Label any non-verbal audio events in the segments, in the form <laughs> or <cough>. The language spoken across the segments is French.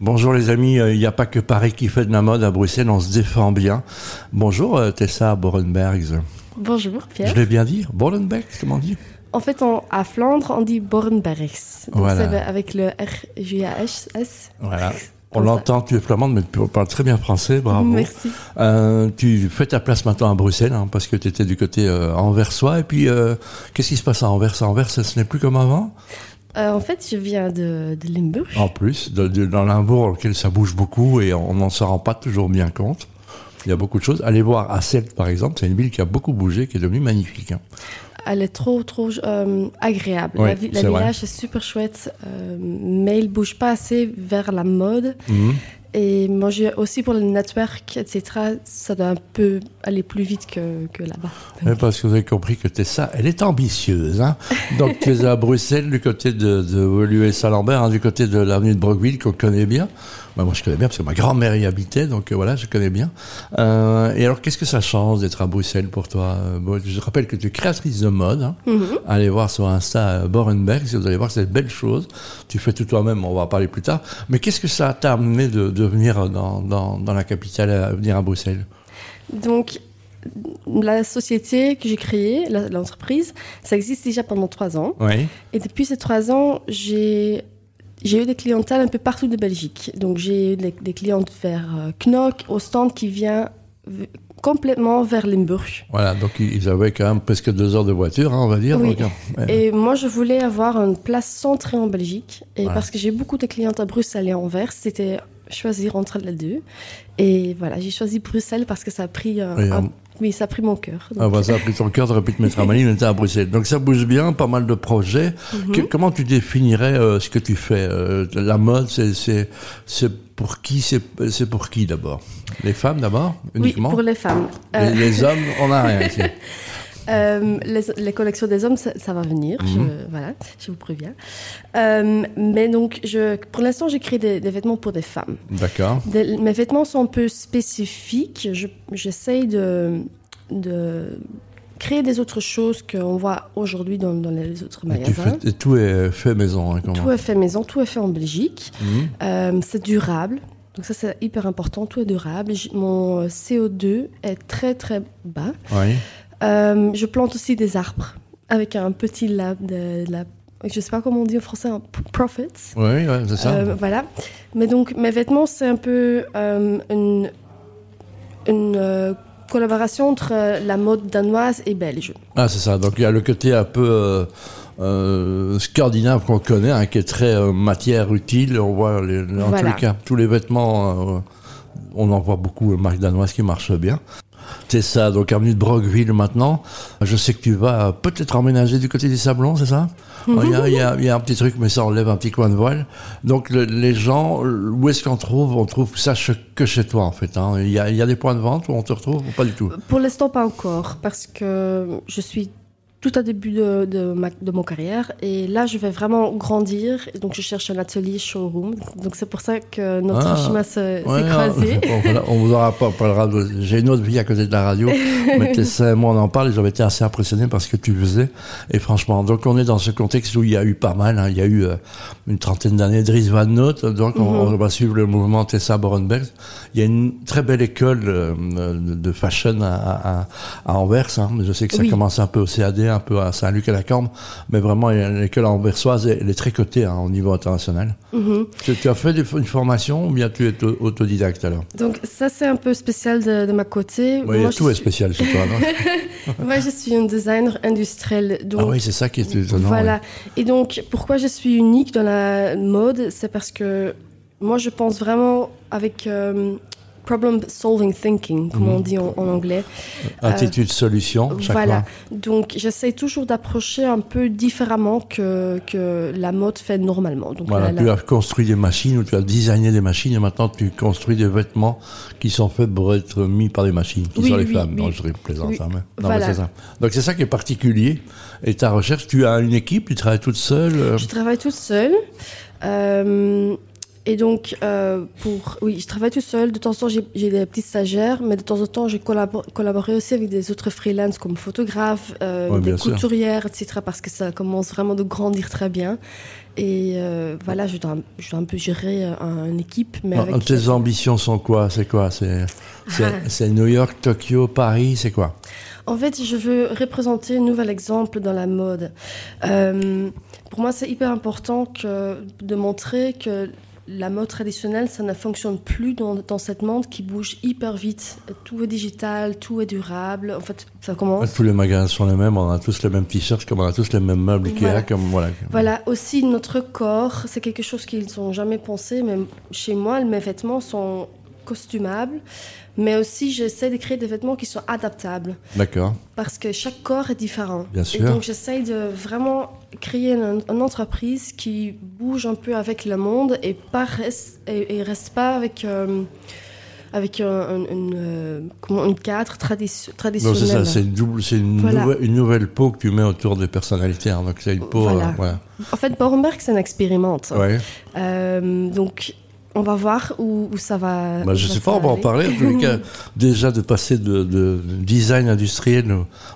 Bonjour les amis, euh, il n'y a pas que Paris qui fait de la mode à Bruxelles, on se défend bien. Bonjour euh, Tessa Borenbergs. Bonjour Pierre. Je l'ai bien dit Borenbergs, comment on dit? En fait, on- à Flandre, on dit Bornbergs. Donc Voilà. avec le R-G-A-S. Voilà. On Comme ça. l'entend, tu es flamande, mais tu parles très bien français, bravo. Merci. Euh, tu fais ta place maintenant à Bruxelles, hein, parce que tu étais du côté euh, anversois. Et puis, euh, qu'est-ce qui se passe à Anvers? À Anvers, ce n'est plus comme avant? Euh, en fait, je viens de, de Limburg. En plus, de- de- dans Limbourg, dans lequel ça bouge beaucoup et on n'en se rend pas toujours bien compte. Il y a beaucoup de choses. Allez voir Asselt, par exemple, c'est une ville qui a beaucoup bougé, qui est devenue magnifique. hein. Elle est trop, trop euh, agréable. La la vrai. village est super chouette, euh, mais il bouge pas assez vers la mode. Mhm. Et moi, j'ai aussi pour le network, etc., ça doit un peu aller plus vite que, que là-bas. Parce que vous avez compris que Tessa, elle est ambitieuse. Hein Donc tu es à Bruxelles, du côté de, de l'US-Lambert, hein, du côté de l'avenue de Brockville, qu'on connaît bien. Bah, moi, je connais bien parce que ma grand-mère y habitait, donc euh, voilà, je connais bien. Euh, et alors, qu'est-ce que ça change d'être à Bruxelles pour toi? Euh, bon, Je rappelle que tu es créatrice de mode. Hein. Mhm. Allez voir sur Insta Borenberg, si vous allez voir cette belle chose. Tu fais tout toi-même, on va en parler plus tard. Mais qu'est-ce que ça t'a amené de, de venir dans, dans, dans la capitale, à venir à Bruxelles Donc, la société que j'ai créée, l'entreprise, ça existe déjà pendant trois ans. Oui. Et depuis ces trois ans, j'ai j'ai eu des clientèles un peu partout de Belgique. Donc j'ai eu des, des clientes vers euh, Knock, au stand qui vient complètement vers Limburg. Voilà, donc ils avaient quand même presque deux heures de voiture, hein, on va dire. Oui. Donc, euh, Et moi, je voulais avoir une place centrée en Belgique. Et Voilà. parce que j'ai beaucoup de clientes à Bruxelles et Anvers, c'était choisir entre les deux. Et voilà, j'ai choisi Bruxelles parce que ça a pris, euh, Oui, un- hein. ça a pris mon cœur. Ah bah ça a pris ton cœur, t'aurais pu te mettre à Mali, mais t'es à Bruxelles. Donc ça bouge bien, pas mal de projets. Mhm. Que- comment tu définirais euh, ce que tu fais Euh, La mode, c'est pour qui C'est pour qui d'abord? Les femmes d'abord oui, uniquement? pour les femmes. les, Euh, les hommes, on n'a rien ici. <laughs> Euh, les, les collections des hommes, ça, ça va venir, Mhm. je, voilà, je vous préviens. Euh, mais donc, je, pour l'instant, j'ai créé des, des vêtements pour des femmes. D'accord. Mes vêtements sont un peu spécifiques. Je- J'essaye de, de créer des autres choses qu'on voit aujourd'hui dans, dans les autres Et magasins. fais, et tout est fait maison. Hein, Tout est fait maison, tout est fait en Belgique. Mhm. Euh, c'est durable. Donc ça, c'est hyper important. Tout est durable. Mon euh, CO2 est très, très bas. Oui. Euh, je plante aussi des arbres avec un petit lab de la je sais pas comment on dit en français un p- profits Oui, ouais, c'est ça. Euh, voilà mais donc mes vêtements c'est un peu euh, une une euh, collaboration entre la mode danoise et belge Ah, c'est ça. Donc il y a le côté un peu scandinave qu'on connaît, hein, qui est très matière utile. On voit les, dans tous Voilà. les cas, tous les vêtements, on en voit beaucoup, marque danoise qui marche bien. C'est ça, donc avenue de Brockville maintenant. Je sais que tu vas peut-être emménager du côté des Sablons, c'est ça? Il, y a, il, y a, il y a un petit truc, mais ça enlève un petit coin de voile. Donc le- les gens, où est-ce qu'on trouve? On trouve ça que chez toi en fait. hein. Il, y y a des points de vente où on te retrouve ou pas du tout? Pour l'instant pas encore parce que je suis tout à début de, de, ma, de mon carrière et là je vais vraiment grandir donc je cherche un atelier showroom donc c'est pour ça que notre Ah. chemin se- s'est Ouais, croisé <laughs> hein. Bon, voilà, on vous aura pas parlera de... J'ai une autre vie à côté de la radio, <laughs> mais moi on en parle et j'avais été assez impressionné par ce que tu faisais. Et franchement, donc on est dans ce contexte où il y a eu pas mal. hein. Il y a eu euh, une trentaine d'années de Dries Van Noot, donc on, on va suivre le mouvement Tessa Borenberg. Il y a une très belle école euh, de fashion à, à, à Anvers. Hein. Je sais que ça Oui. commence un peu au CAD, un peu à Saint-Luc à la Corne, mais vraiment l'école anversoise, elle est très cotée hein, au niveau international. Mhm. Tu, tu as fait une formation ou bien tu es auto- autodidacte alors? Donc ça c'est un peu spécial de, de ma côté. Oui, moi, tout est spécial chez toi, <laughs> moi je suis un designer industriel. Donc Ah oui, c'est ça qui est étonnant. voilà. Et donc pourquoi je suis unique dans la mode, c'est parce que moi je pense vraiment avec euh, problem solving thinking, comme Mhm. on dit en, en anglais. ouais. Attitude solution, chaque Voilà. fois. Donc j'essaie toujours d'approcher un peu différemment que, que la mode fait normalement. Donc Voilà, tu as construit des machines ou tu as designé des machines et maintenant tu construis des vêtements qui sont faits pour être mis par des machines, qui Oui, sont les oui, femmes. oui. Non, je plaisante, Oui. hein, mais- non, Voilà. mais c'est ça. Donc c'est ça qui est particulier. Et ta recherche, tu as une équipe, tu travailles toute seule. euh, Je travaille toute seule. Euh, Et donc, euh, pour, oui, je travaille tout seul. De temps en temps, j'ai des petits stagiaires, mais de temps en temps, j'ai collabo- collaboré aussi avec des autres freelances comme photographes, euh, Ouais, des sûr. couturières, etc. Parce que ça commence vraiment de grandir très bien. Et euh, voilà, je dois, je dois un peu gérer euh, un- une équipe, mais Alors, avec Tes ambitions sont quoi? C'est quoi? C'est Ah. c'est New York, Tokyo, Paris, c'est quoi? En fait, je veux représenter un nouvel exemple dans la mode. Pour moi, c'est hyper important que, de montrer que la mode traditionnelle, ça ne fonctionne plus dans, dans cette monde qui bouge hyper vite. Tout est digital, tout est durable. En fait, ça commence. Tous les magasins sont les mêmes, on a tous les mêmes t-shirts, comme on a tous les mêmes meubles Ikea, Voilà. comme voilà. Voilà, aussi notre corps, c'est quelque chose qu'ils n'ont jamais pensé, mais chez moi, mes vêtements sont costumables, mais aussi j'essaie de créer des vêtements qui sont adaptables. D'accord. Parce que chaque corps est différent. Bien Et sûr. donc j'essaye de vraiment créer une, une entreprise qui bouge un peu avec le monde et pas reste, et, et reste pas avec, euh, avec un, un- une, euh, comment, une cadre tradition- Donc traditionnel. c'est ça, c'est une, double, c'est une, Voilà. nouvelle, une nouvelle peau que tu mets autour des personnalités. hein. Donc c'est une peau. Voilà. euh, voilà. En fait, Bornberg, c'est un expérimente. Ouais. Euh, donc on va voir où, où ça va. Bah, où je va sais pas, on va en parler. En tous les cas, <laughs> déjà de passer de, de design industriel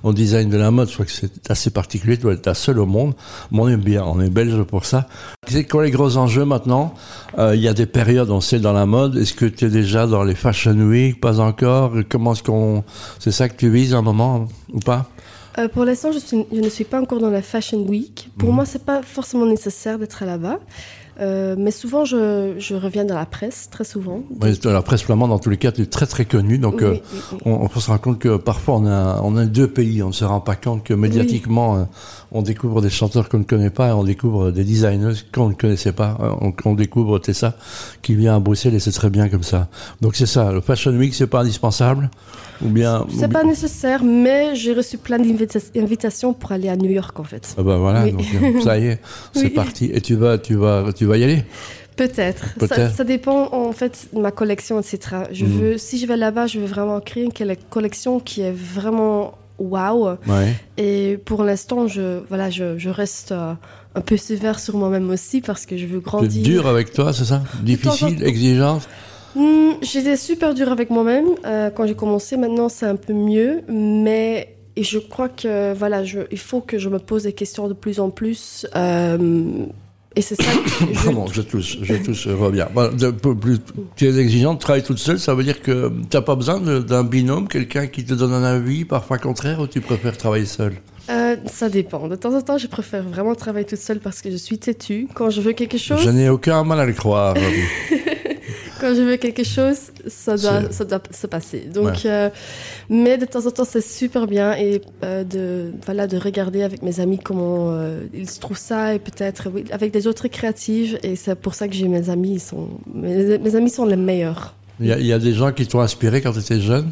au, design de la mode, je crois que c'est assez particulier. Tu dois être la seule au monde. Mais on est bien, on est belge pour ça. C'est quoi les gros enjeux maintenant? Euh, Il y a des périodes, on sait, dans la mode. Est-ce que tu es déjà dans les Fashion Week? Pas encore Comment est-ce qu'on. C'est ça que tu vises un moment ou pas? Euh, pour l'instant, je, ne suis pas encore dans la Fashion Week. Pour Mhm. moi, c'est pas forcément nécessaire d'être là-bas. Euh, mais souvent, je, je reviens dans la presse, très souvent. Dans La presse flamande, dans tous les cas, tu es très très connu. Donc, Oui, euh, oui, on, on se rend compte que parfois on a, on a deux pays, on ne se rend pas compte que médiatiquement euh, on découvre des chanteurs qu'on ne connaît pas et on découvre des designers qu'on ne connaissait pas. On, on découvre Tessa qui vient à Bruxelles et c'est très bien comme ça. Donc c'est ça, le Fashion Week c'est pas indispensable ou bien. C'est pas nécessaire, mais j'ai reçu plein d'invitations pour aller à New York, en fait. Ah bah voilà, donc, ça y est, c'est <laughs> parti. Et tu vas, tu vas, tu vas y aller. Peut-être. Ça, dépend, en fait, de ma collection, etc. Je Mhm. veux, si je vais là-bas, je veux vraiment créer une colle- collection qui est vraiment waouh. Ouais. Et pour l'instant, je, voilà, je, je reste euh, un peu sévère sur moi-même aussi parce que je veux grandir. dur avec toi, c'est ça? Difficile, exigeante? Hmm, J'étais super dure avec moi-même euh, quand j'ai commencé. Maintenant, c'est un peu mieux, mais et je crois que voilà, je, il faut que je me pose des questions de plus en plus. euh, et c'est ça. Que <coughs> je, Pardon, je touche, je touche, je peu plus, tu es exigeante, tu travailles toute seule, ça veut dire que tu n'as pas besoin d'un binôme, quelqu'un qui te donne un avis, parfois contraire, ou tu préfères travailler seul Euh, ça dépend. De temps en temps, je préfère vraiment travailler toute seule parce que je suis têtue. Quand je veux quelque chose, Je n'ai aucun mal à le croire. <laughs> quand je veux quelque chose, ça doit, ça doit se passer. Donc, Ouais. euh, mais de temps en temps, c'est super bien et euh, de voilà de regarder avec mes amis comment euh, ils se trouvent ça et peut-être oui, avec des autres créatives et c'est pour ça que j'ai mes amis. Ils sont mes, mes amis sont les meilleurs. Il y, a, il y a des gens qui t'ont inspiré quand tu étais jeune?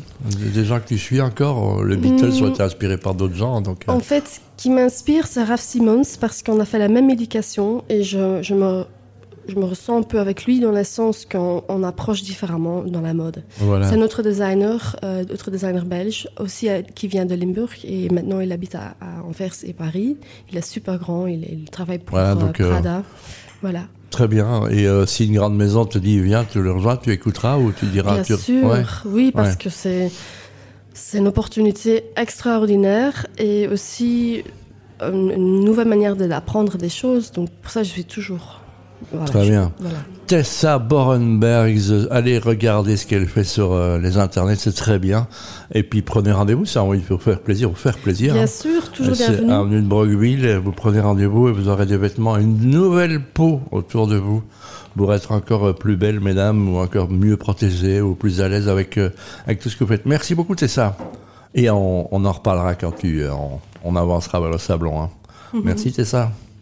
Des gens que tu suis encore? Le Beatles Mm. ont été inspirés par d'autres gens. Donc, euh, En fait, ce qui m'inspire, c'est Raph Simmons parce qu'on a fait la même éducation et je, je me je me ressens un peu avec lui dans le sens qu'on on approche différemment dans la mode. voilà. C'est notre designer, euh, notre designer belge, aussi euh, qui vient de Limburg et maintenant il habite à, à Anvers et Paris. Il est super grand, il, il travaille pour Voilà, euh, donc, euh, Prada. Voilà, Très bien. Et euh, si une grande maison te dit viens, tu le rejoins, tu écouteras ou tu diras bien tu... sûr, Ouais. oui, parce Ouais. que c'est c'est une opportunité extraordinaire et aussi une, une nouvelle manière d'apprendre des choses. Donc pour ça, je suis toujours. Voilà, Très je- bien. Voilà. Tessa Borenbergs, allez regarder ce qu'elle fait sur euh, les internets, c'est très bien. Et puis prenez rendez-vous, ça, oui, pour faire plaisir, pour faire plaisir. Bien hein. sûr, toujours bienvenue. avenue de Brogueville, vous prenez rendez-vous et vous aurez des vêtements, une nouvelle peau autour de vous pour être encore euh, plus belle, mesdames, ou encore mieux protégée, ou plus à l'aise avec, euh, avec tout ce que vous faites. Merci beaucoup, Tessa. Et on, on en reparlera quand tu, euh, on, on avancera vers le sablon. hein. Merci, Tessa.